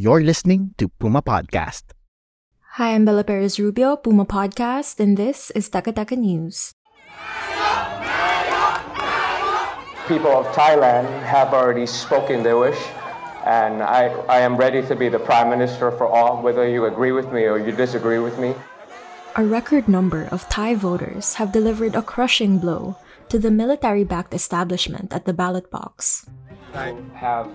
You're listening to Puma Podcast. Hi, I'm Bella Perez Rubio, Puma Podcast, and this is Teka Teka News. People of Thailand have already spoken their wish, and I, I am ready to be the Prime Minister for all, whether you agree with me or you disagree with me. A record number of Thai voters have delivered a crushing blow to the military backed establishment at the ballot box. I have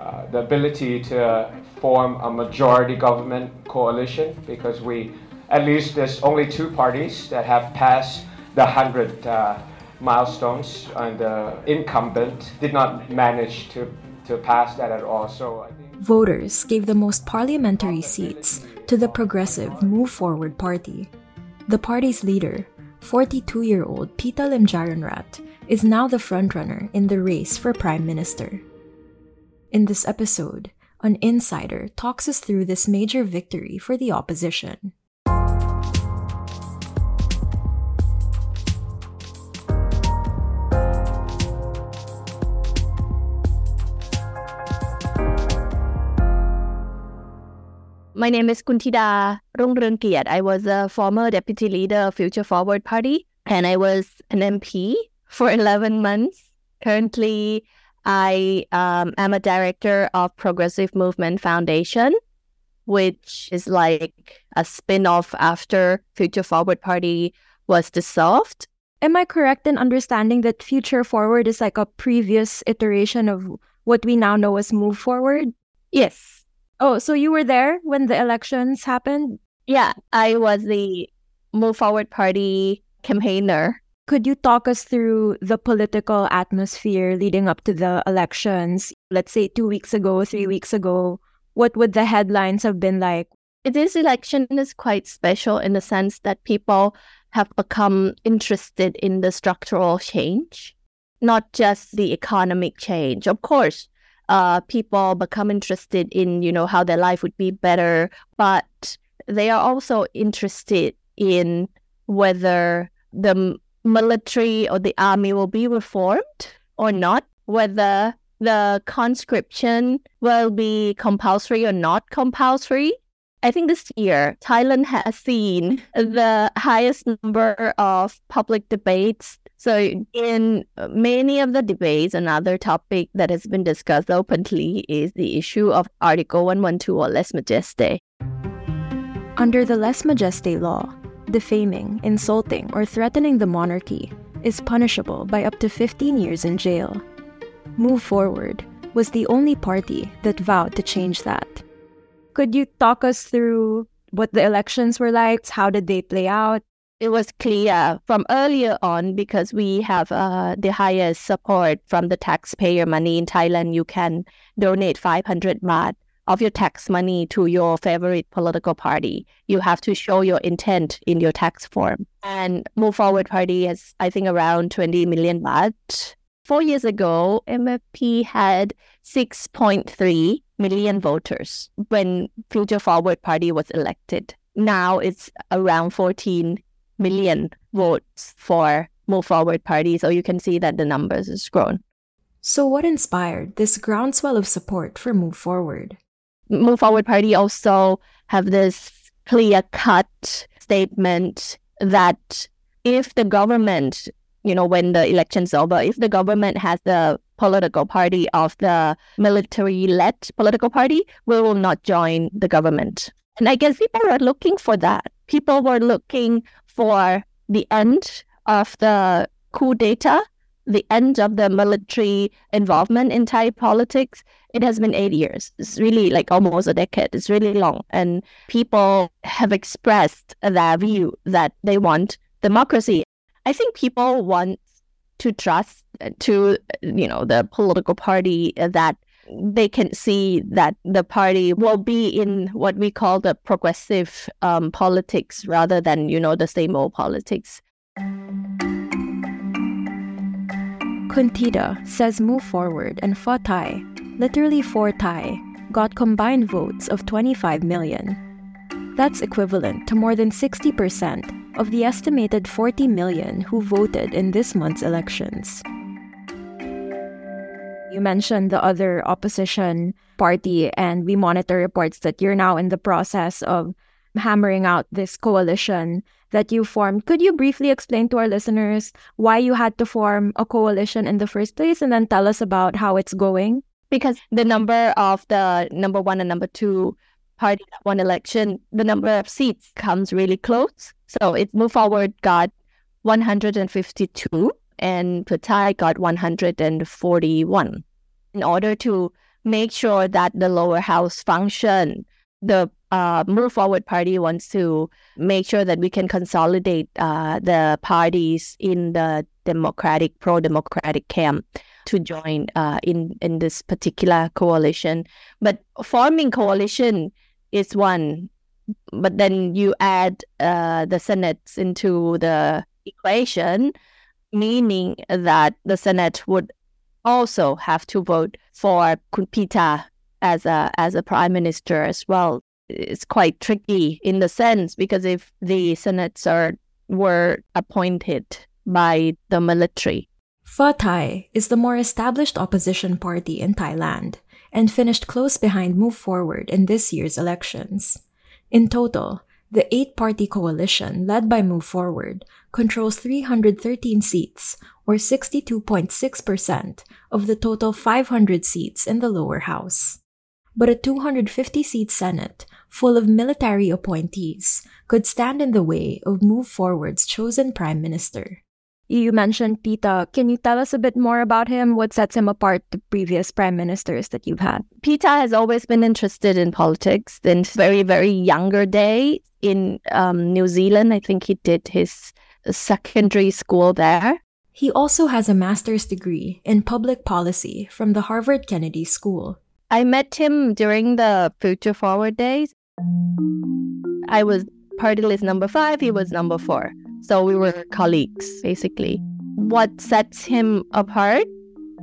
uh, the ability to form a majority government coalition because we, at least there's only two parties that have passed the 100 uh, milestones, and the incumbent did not manage to, to pass that at all. So Voters gave the most parliamentary seats to the progressive Move Forward Party. The party's leader, 42 year old Pita Limjaroenrat, is now the frontrunner in the race for Prime Minister. In this episode, an insider talks us through this major victory for the opposition. My name is Khunthida Rungrungkiat. I was a former deputy leader of Future Forward Party, and I was an MP for 11 months. Currently, I um, am a director of Progressive Movement Foundation, which is like a spin off after Future Forward Party was dissolved. Am I correct in understanding that Future Forward is like a previous iteration of what we now know as Move Forward? Yes. Oh, so you were there when the elections happened? Yeah, I was the Move Forward Party campaigner. Could you talk us through the political atmosphere leading up to the elections? Let's say two weeks ago, three weeks ago. What would the headlines have been like? This election is quite special in the sense that people have become interested in the structural change, not just the economic change. Of course, uh, people become interested in you know how their life would be better, but they are also interested in whether the military or the army will be reformed or not, whether the conscription will be compulsory or not compulsory. I think this year, Thailand has seen the highest number of public debates. So, in many of the debates, another topic that has been discussed openly is the issue of Article 112 or lese majeste. Under the lese majeste law, defaming, insulting, or threatening the monarchy is punishable by up to 15 years in jail. Move Forward was the only party that vowed to change that. Could you talk us through what the elections were like? How did they play out? It was clear from earlier on because we have uh, the highest support from the taxpayer money in Thailand. You can donate 500 baht of your tax money to your favorite political party. You have to show your intent in your tax form. And Move Forward Party has, I think, around 20 million baht. Four years ago, MFP had 6.3 million voters when Future Forward Party was elected. Now it's around 14 million votes for Move Forward Party. So you can see that the numbers has grown. So, what inspired this groundswell of support for Move Forward? Move Forward Party also have this clear cut statement that if the government, you know, when the election's over, if the government has the political party of the military led political party, we will not join the government. And I guess people were looking for that. People were looking for the end of the coup d'etat, the end of the military involvement in Thai politics. It has been eight years. It's really like almost a decade. It's really long. And people have expressed their view that they want democracy. I think people want to trust to you know the political party that they can see that the party will be in what we call the progressive um, politics rather than you know the same old politics. Khunthida says Move Forward and Thai, literally For Thai, got combined votes of 25 million. That's equivalent to more than 60% of the estimated 40 million who voted in this month's elections. You mentioned the other opposition party, and we monitor reports that you're now in the process of hammering out this coalition that you formed. Could you briefly explain to our listeners why you had to form a coalition in the first place and then tell us about how it's going? Because the number of the number one and number two party that won election, the number of seats comes really close. So it moved forward got 152 and Pheu Thai got 141. In order to make sure that the lower house function, the uh, Move Forward Party wants to make sure that we can consolidate uh, the parties in the democratic, pro-democratic camp to join uh, in in this particular coalition. But forming coalition is one, but then you add uh, the senates into the equation, meaning that the senate would also have to vote for Kunpita as a as a prime minister as well it's quite tricky in the sense because if the senates are were appointed by the military. Thai is the more established opposition party in Thailand and finished close behind Move Forward in this year's elections. In total, the eight party coalition led by Move Forward controls 313 seats, or 62.6% of the total 500 seats in the lower house. But a 250 seat Senate full of military appointees, could stand in the way of Move Forward's chosen prime minister. You mentioned Pita. Can you tell us a bit more about him? What sets him apart to previous prime ministers that you've had? Pita has always been interested in politics since very, very younger day in um, New Zealand. I think he did his secondary school there. He also has a master's degree in public policy from the Harvard Kennedy School. I met him during the Future Forward days. I was party list number five, he was number four. So we were colleagues, basically. What sets him apart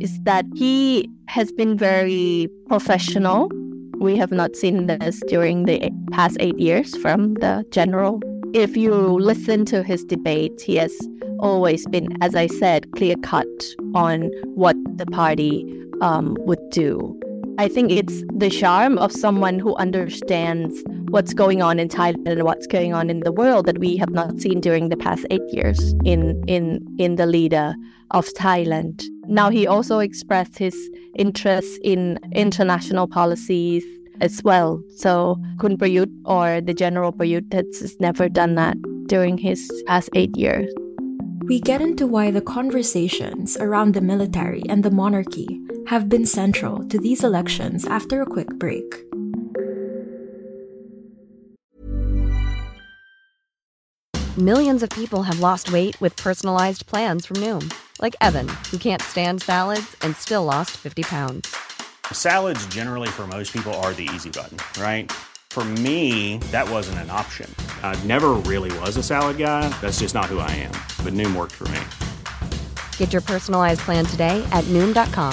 is that he has been very professional. We have not seen this during the past eight years from the general. If you listen to his debate, he has always been, as I said, clear cut on what the party um, would do. I think it's the charm of someone who understands what's going on in Thailand and what's going on in the world that we have not seen during the past eight years in in in the leader of Thailand. Now he also expressed his interest in international policies as well. So Kun Prayut or the General Prayut has never done that during his past eight years. We get into why the conversations around the military and the monarchy have been central to these elections after a quick break. Millions of people have lost weight with personalized plans from Noom, like Evan, who can't stand salads and still lost 50 pounds. Salads, generally, for most people, are the easy button, right? For me, that wasn't an option. I never really was a salad guy. That's just not who I am. But Noom worked for me. Get your personalized plan today at Noom.com.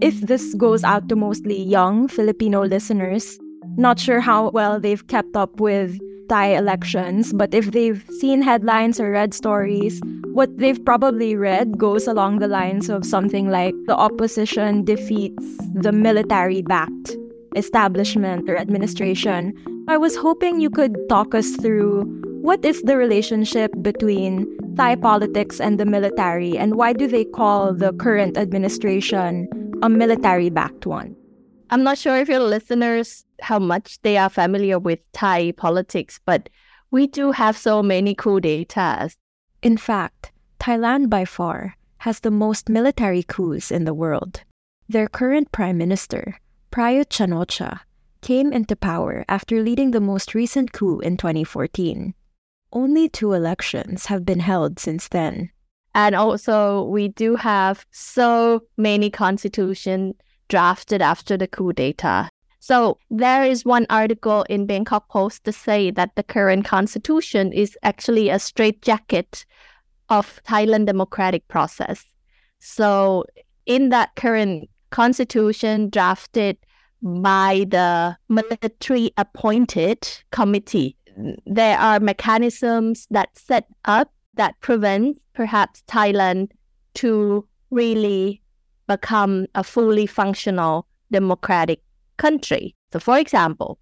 if this goes out to mostly young Filipino listeners, not sure how well they've kept up with Thai elections, but if they've seen headlines or read stories, what they've probably read goes along the lines of something like the opposition defeats the military backed establishment or administration. I was hoping you could talk us through what is the relationship between Thai politics and the military, and why do they call the current administration a military backed one? I'm not sure if your listeners how much they are familiar with Thai politics, but we do have so many coup d'etats. In fact, Thailand by far has the most military coups in the world. Their current prime minister, Prayut Chan-o-cha, came into power after leading the most recent coup in 2014. Only two elections have been held since then. And also, we do have so many constitution drafted after the coup d'etat. So there is one article in Bangkok Post to say that the current constitution is actually a straitjacket of Thailand democratic process. So in that current constitution drafted by the military appointed committee, there are mechanisms that set up that prevents perhaps Thailand to really become a fully functional democratic country. So, for example,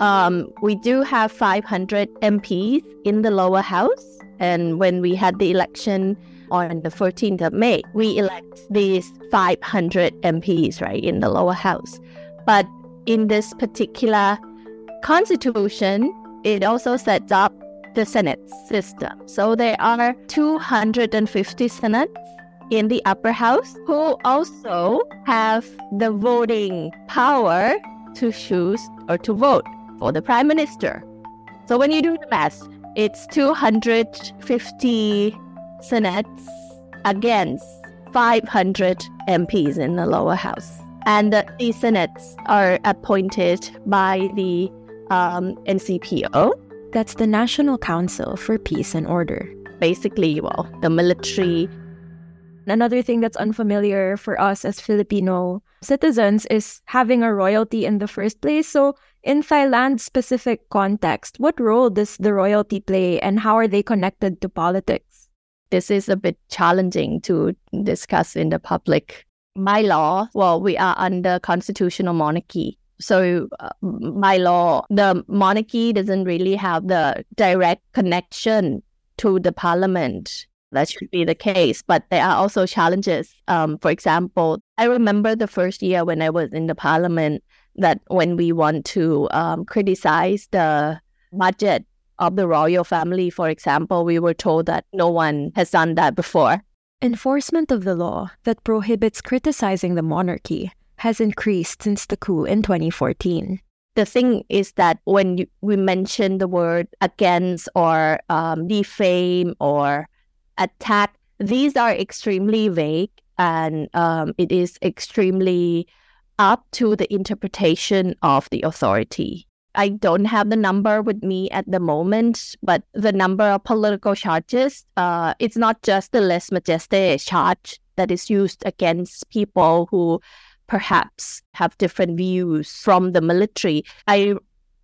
um, we do have 500 MPs in the lower house. And when we had the election on the 14th of May, we elect these 500 MPs, right, in the lower house. But in this particular constitution, it also sets up the Senate system. So there are 250 Senates in the upper house who also have the voting power to choose or to vote for the prime minister. So when you do the math, it's 250 senates against 500 MPs in the lower house. And the, the senates are appointed by the um, NCPO. That's the National Council for Peace and Order. Basically, well, the military Another thing that's unfamiliar for us as Filipino citizens is having a royalty in the first place. So, in Thailand's specific context, what role does the royalty play and how are they connected to politics? This is a bit challenging to discuss in the public. By law, well, we are under constitutional monarchy. So, uh, by law, the monarchy doesn't really have the direct connection to the parliament that should be the case. But there are also challenges. Um, for example, I remember the first year when I was in the parliament that when we want to um, criticize the budget of the royal family, for example, we were told that no one has done that before. Enforcement of the law that prohibits criticizing the monarchy has increased since the coup in 2014 the thing is that when you, we mention the word against or um, defame or attack, these are extremely vague and um, it is extremely up to the interpretation of the authority. I don't have the number with me at the moment, but the number of political charges, uh, it's not just the lèse majesté charge that is used against people who perhaps have different views from the military. I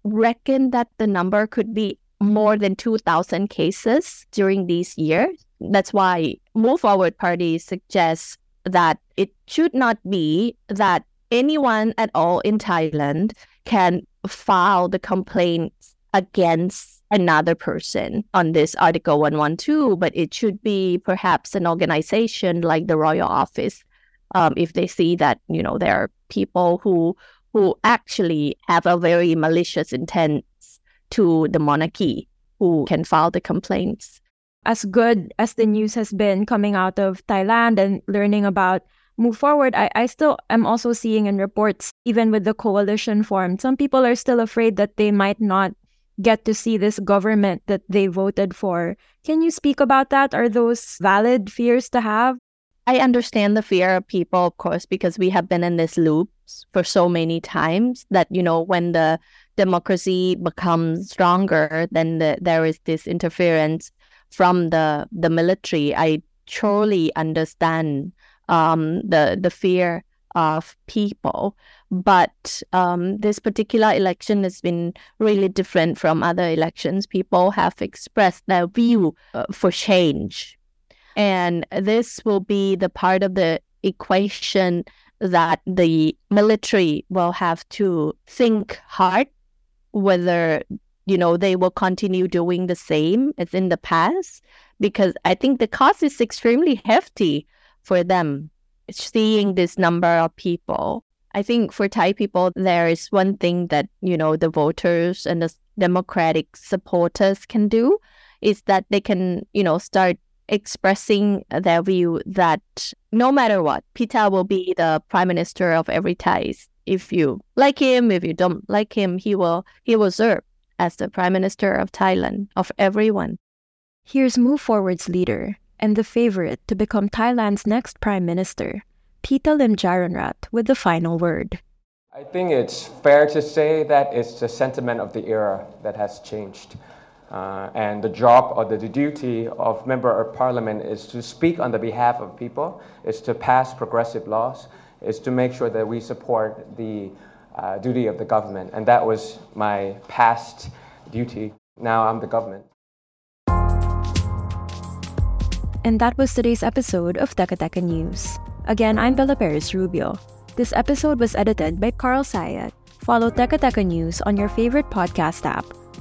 reckon that the number could be more than 2,000 cases during these years. That's why Move Forward Party suggests that it should not be that anyone at all in Thailand can file the complaints against another person on this Article 112, but it should be perhaps an organization like the Royal Office. Um, if they see that you know there are people who who actually have a very malicious intent to the monarchy who can file the complaints as good as the news has been coming out of Thailand and learning about Move Forward, I, I still am also seeing in reports, even with the coalition formed, some people are still afraid that they might not get to see this government that they voted for. Can you speak about that? Are those valid fears to have? I understand the fear of people, of course, because we have been in this loop for so many times that, you know, when the democracy becomes stronger, then the, there is this interference from the the military, I truly understand um, the the fear of people. But um, this particular election has been really different from other elections. People have expressed their view uh, for change. And this will be the part of the equation that the military will have to think hard whether you know they will continue doing the same as in the past because i think the cost is extremely hefty for them seeing this number of people. I think for thai people there is one thing that you know the voters and the democratic supporters can do is that they can you know start expressing their view that no matter what, Pita will be the prime minister of every Thai. If you like him, if you don't like him, he will he will serve as the prime minister of Thailand of everyone. Here's Move Forward's leader and the favorite to become Thailand's next prime minister, Pita Limjaroenrat, with the final word. I think it's fair to say that it's the sentiment of the era that has changed. Uh, and the job or the, duty of member of parliament is to speak on the behalf of people, is to pass progressive laws, is to make sure that we support the uh, duty of the government. And that was my past duty. Now I'm the government. And that was today's episode of Teka Teka News. Again, I'm Bella Perez Rubio. This episode was edited by Carl Sayat. Follow Teka Teka News on your favorite podcast app